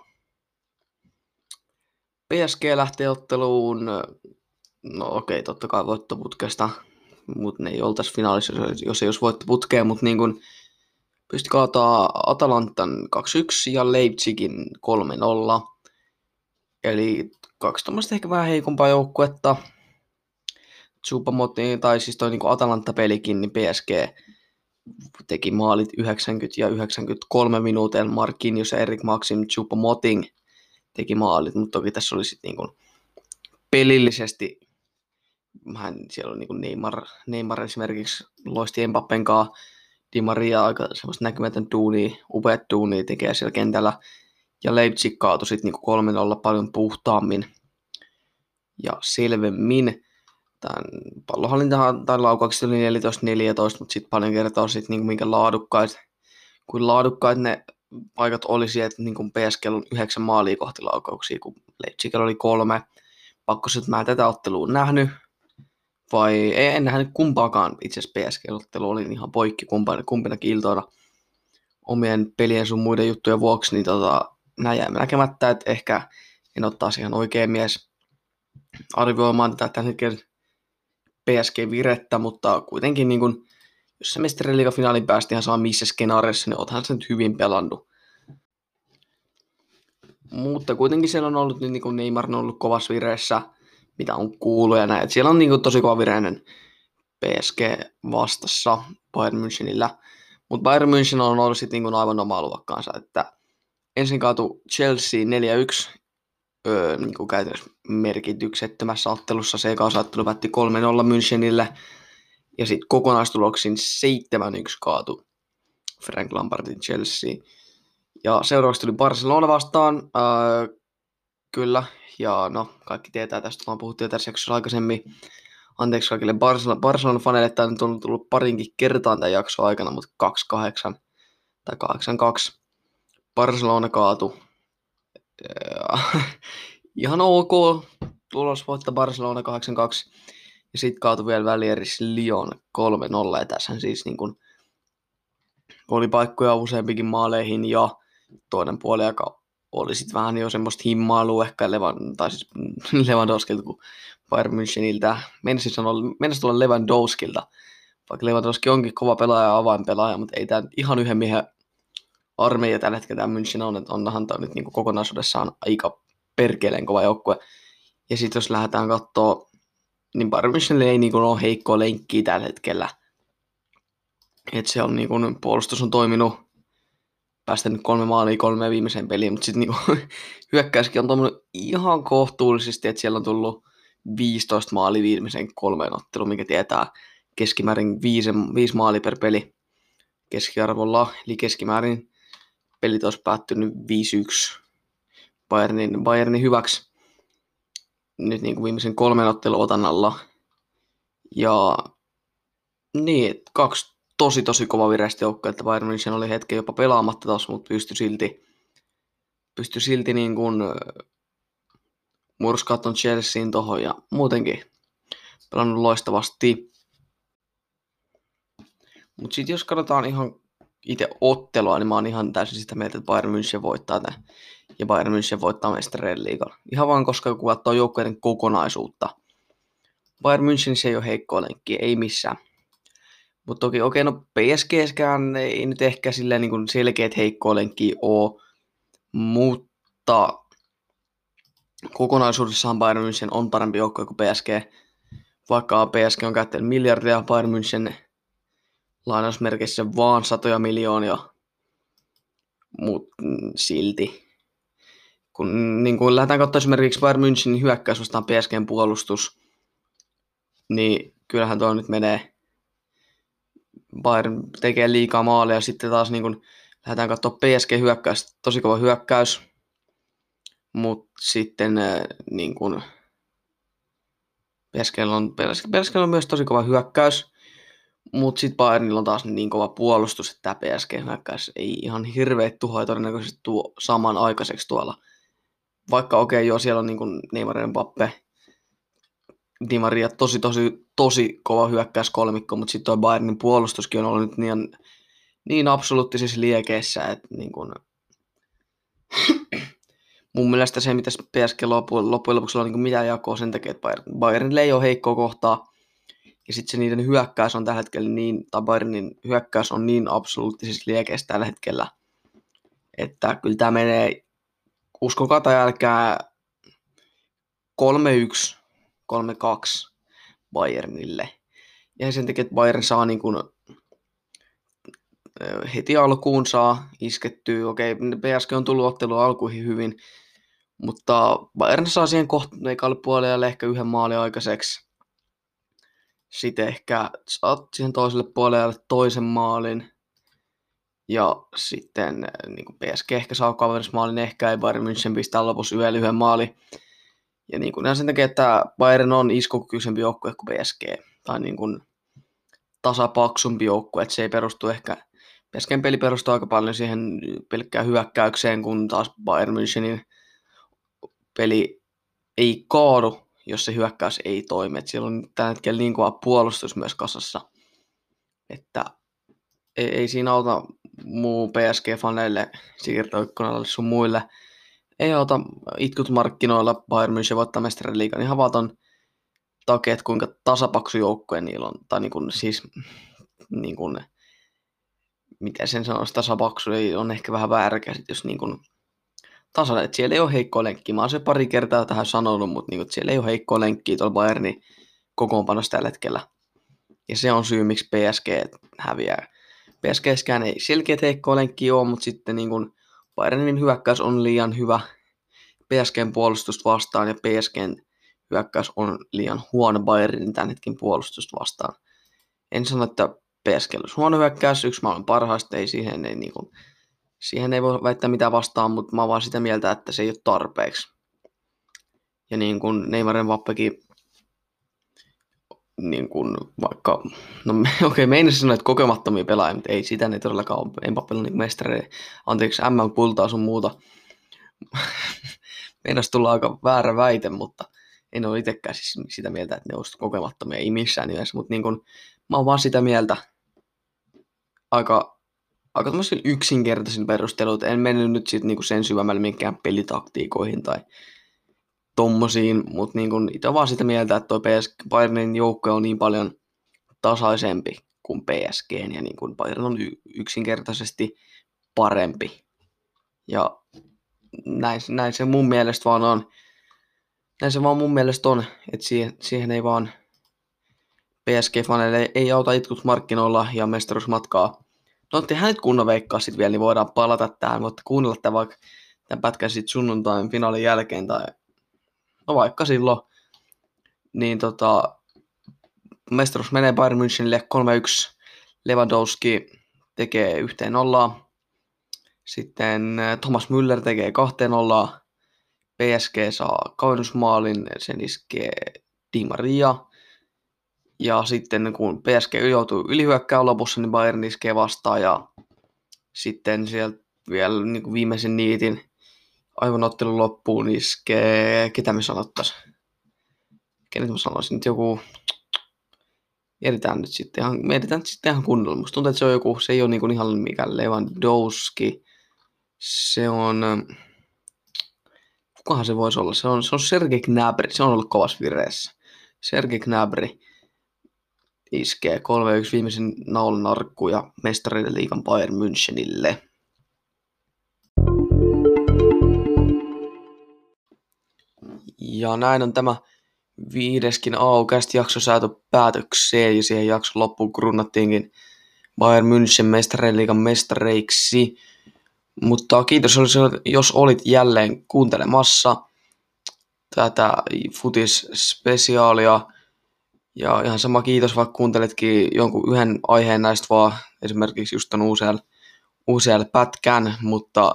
PSG lähtee otteluun, no okei, totta kai voittoputkesta, mutta ne ei oltaisi finaalissa, jos ei olisi voittoputkea, mutta niin kuin pystyi kaataa Atalantan 2-1 ja Leipzigin 3-0. Eli kaksi tuommoista ehkä vähän heikompaa joukkuetta. Chupamotti, tai siis toi niin Atalanta-pelikin, niin PSG teki maalit 90 ja 93 minuutin. Marquinhos ja Erik Maxim Choupo-Moting teki maalit, mutta toki tässä oli sitten niin pelillisesti vähän siellä on niin Neymar, Neymar esimerkiksi loisti Mbappen kanssa, Di Maria aika semmoista näkymätön duunia, upeat duunia tekee siellä kentällä, ja Leipzig kaatui sitten niin 3-0 paljon puhtaammin ja selvemmin. Tämän pallohallintahan tai laukaukset oli 14-14, mutta sitten paljon kertoo sit, niin minkä laadukkaat, kuin laadukkaat ne paikat olisi, että niin kuin PSG on yhdeksän maalia kohti laukauksia, kun Leipzigillä oli kolme. Pakko että mä en tätä ottelua nähnyt, vai ei, en kumpaakaan itse asiassa PSG-ottelu, oli ihan poikki kumpina, kumpinakin iltoina omien pelien sun muiden juttujen vuoksi, niin tota, näin jäämme näkemättä, että ehkä en ottaa ihan oikein mies arvioimaan tätä tämän hetken PSG-virettä, mutta kuitenkin niin kuin, jos se mestariliiga finaalin päästi ihan saa missä skenaarissa, niin oothan se nyt hyvin pelannut. Mutta kuitenkin siellä on ollut niin kuin Neymar on ollut kovassa vireessä, mitä on kuullut ja näin. Et siellä on niin kuin tosi kova vireinen PSG vastassa Bayern Münchenillä. Mutta Bayern München on ollut sitten niin aivan omaa luokkaansa, että ensin kaatu Chelsea 4-1 öö, niin käytännössä merkityksettömässä ottelussa. Se ottelu päätti 3-0 Münchenille ja sitten kokonaistuloksin 7-1 kaatu Frank Lampardin Chelsea. Ja seuraavaksi tuli Barcelona vastaan. Öö, kyllä, ja no, kaikki tietää tästä, vaan puhuttiin jo tässä jaksossa aikaisemmin. Anteeksi kaikille Barcelona, Barcelona-faneille, tämä on tullut parinkin kertaan tämän jakson aikana, mutta 2-8 tai 8-2. Barcelona kaatu ihan ok tulos voittaa Barcelona 8-2. Ja sitten kaatui vielä välieris Lyon 3-0. Ja tässä siis niin kun oli paikkoja useampikin maaleihin ja toinen puoli, joka oli sitten vähän jo semmoista himmailua ehkä Levan, tai siis Lewandowskilta kuin Bayern Müncheniltä. Mennessä, sanoa, mennessä tulla Lewandowskilta, vaikka Lewandowski onkin kova pelaaja ja avainpelaaja, mutta ei tämä ihan yhden miehen armeija tällä hetkellä tämä München on, että onhan tämä nyt niin kokonaisuudessaan aika perkeleen kova joukkue. Ja sitten jos lähdetään katsoa, niin Bayern Münchenille ei niin ole heikkoa lenkkiä tällä hetkellä. että se on niin kuin, puolustus on toiminut, päästänyt kolme maalia kolme viimeiseen peliin, mutta sitten niin hyökkäyskin on toiminut ihan kohtuullisesti, että siellä on tullut 15 maali viimeisen kolmeen otteluun, mikä tietää keskimäärin 5, 5 maali per peli keskiarvolla, eli keskimäärin pelit olisi päättynyt 5-1 Bayernin, Bayernin hyväksi nyt niin kuin viimeisen kolmen ottelun otannalla. Ja niin, kaksi tosi tosi kova vireistä joukkoa, että Bayern München oli hetken jopa pelaamatta taas, mutta pystyi silti pystyi silti niin kuin murskaaton Chelseain tohon ja muutenkin pelannut loistavasti. Mutta sitten jos katsotaan ihan itse ottelua, niin mä oon ihan täysin sitä mieltä, että Bayern München voittaa tämän. Ja Bayern München voittaa mestareen liigan. Ihan vaan koska kun katsoo joukkueiden kokonaisuutta. Bayern München se ei ole heikkoa lenkkiä, ei missään. Mutta toki okei, okay, no PSGskään ei nyt ehkä silleen niin selkeät heikkoa lenkkiä ole, mutta kokonaisuudessaan Bayern München on parempi joukkue kuin PSG. Vaikka PSG on käyttänyt miljardia, Bayern München lainausmerkeissä vaan satoja miljoonia, mutta silti. Kun niin kun lähdetään katsomaan esimerkiksi Bayern Münchenin hyökkäys vastaan PSGn puolustus, niin kyllähän tuo nyt menee Bayern tekee liikaa maaleja ja sitten taas niin kun lähdetään katsomaan PSG hyökkäys, tosi kova hyökkäys, mutta sitten äh, niin kun, PSG on, PSG on myös tosi kova hyökkäys, mutta sitten Bayernilla on taas niin kova puolustus, että tämä PSG hyökkäys ei ihan hirveet tuhoja todennäköisesti tuo saman aikaiseksi tuolla. Vaikka okei, okay, joo, siellä on niin kuin Neymar Mbappe, Di Maria tosi, tosi, tosi kova hyökkäys kolmikko, mutta sitten tuo Bayernin puolustuskin on ollut nyt niin, niin absoluuttisissa liekeissä, että niin kuin, mun mielestä se, mitä PSG loppujen lopuksi on niin mitään jakoa sen takia, että Bayernille ei ole heikkoa kohtaa, ja sitten se niiden hyökkäys on tällä hetkellä niin, tai Bayernin hyökkäys on niin absoluuttisissa liekeissä tällä hetkellä, että kyllä tämä menee, uskokaa tai älkää, 3-1, 3-2 Bayernille. Ja sen takia, että Bayern saa niin kuin, heti alkuun saa iskettyä. Okei, PSG on tullut ottelu alkuihin hyvin, mutta Bayern saa siihen kohtuneikalle puolelle ehkä yhden maalin aikaiseksi sitten ehkä saat siihen toiselle puolelle toisen maalin. Ja sitten niin PSG ehkä saa kaverismaalin, ehkä ei Bayern München pistää lopussa yhden lyhyen maali. Ja niin kuin sen takia, että Bayern on iskokykyisempi joukkue kuin PSG. Tai niin kuin tasapaksumpi joukkue, että se ei perustu ehkä PSGn peli perustuu aika paljon siihen pelkkään hyökkäykseen, kun taas Bayern Münchenin peli ei kaadu jos se hyökkäys ei toimi. Et siellä on tällä hetkellä niin kova puolustus myös kasassa, että ei, ei siinä auta muu PSG-faneille, siirtoikkunalle sun muille. Ei auta itkut markkinoilla Bayern München voittaa mestarin liigan. Ihan vaan ton takia, että kuinka tasapaksu joukkue niillä on. Tai niin kuin, siis niin kuin, miten sen sanoisi, tasapaksu ei on ehkä vähän väärä käsitys. Niin kuin, tasainen, että siellä ei ole heikkoa lenkkiä. Mä oon se pari kertaa tähän sanonut, mutta niin, että siellä ei ole heikkoa lenkkiä tuolla Bayernin kokoonpanossa tällä hetkellä. Ja se on syy, miksi PSG häviää. PSGskään ei selkeät heikkoa lenkkiä ole, mutta sitten niin kuin Bayernin hyökkäys on liian hyvä PSGn puolustusta vastaan ja PSGn hyökkäys on liian huono Bayernin tämän hetken puolustusta vastaan. En sano, että PSG olisi huono hyökkäys, yksi maailman parhaista, ei siihen ei niin kuin, siihen ei voi väittää mitään vastaan, mutta mä oon vaan sitä mieltä, että se ei ole tarpeeksi. Ja niin kuin Neymar Vappekin, niin kuin vaikka, no okei, okay, meinasin sanoa, että kokemattomia pelaajia, mutta ei sitä ne todellakaan ole. Mbappella niin mestari, anteeksi, MM-kultaa sun muuta. Meinas tulla aika väärä väite, mutta en ole itsekään siis sitä mieltä, että ne olisivat kokemattomia, ei missään nimessä, mutta niin kuin, mä oon vaan sitä mieltä aika aika yksinkertaisin perustelut. En mennyt nyt sit niinku sen syvemmälle minkään pelitaktiikoihin tai tommosiin, mutta niinku itse vaan sitä mieltä, että toi PS, Bayernin joukko on niin paljon tasaisempi kuin PSG ja niin kuin Bayern on y- yksinkertaisesti parempi. Ja näin, näin se mun mielestä vaan on. Näin se vaan mun mielestä on, että siihen, siihen ei vaan PSG-faneille ei auta itkut markkinoilla ja mestaruusmatkaa No tehdään nyt kunnon veikkaa sitten vielä, niin voidaan palata tähän. Voitte kuunnella tämän vaikka tämän pätkän sitten sunnuntain finaalin jälkeen tai no vaikka silloin. Niin tota, mestaruus menee Bayern Münchenille 3-1. Lewandowski tekee yhteen nollaa. Sitten eh, Thomas Müller tekee kahteen nollaa. PSG saa kaunusmaalin, sen iskee Di Maria. Ja sitten kun PSG joutuu ylihyökkään lopussa, niin Bayern iskee vastaan ja sitten sieltä vielä niin kuin viimeisen niitin aivan ottelun loppuun iskee, ketä me sanottais? Kenet mä sanoisin, nyt joku, edetään nyt sitten ihan, me edetään nyt sitten ihan kunnolla. Musta tuntuu, että se on joku, se ei ole niin kuin ihan mikään Lewandowski. Se on, kukahan se voisi olla? Se on, se on Sergei Gnabry, se on ollut kovassa vireessä. Sergei Gnabry iskee 3-1 viimeisen naulan arkku ja mestarille liikan Bayern Münchenille. Ja näin on tämä viideskin aukeasti jakso saatu päätökseen ja siihen jakson loppuun krunnattiinkin Bayern München mestareen mestareiksi. Mutta kiitos, jos olit jälleen kuuntelemassa tätä futis-spesiaalia. Ja ihan sama kiitos, vaikka kuunteletkin jonkun yhden aiheen näistä vaan, esimerkiksi just ton UCL, pätkän, mutta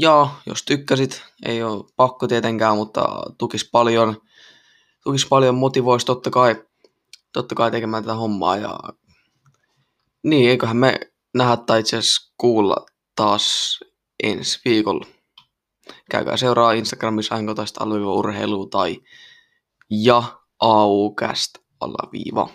ja jos tykkäsit, ei ole pakko tietenkään, mutta tukis paljon, tukis paljon motivoisi totta kai, totta kai tekemään tätä hommaa ja niin, eiköhän me nähdä tai itse asiassa kuulla taas ensi viikolla. Käykää seuraa Instagramissa ajankohtaista urheilua tai ja aukästä alaviiva.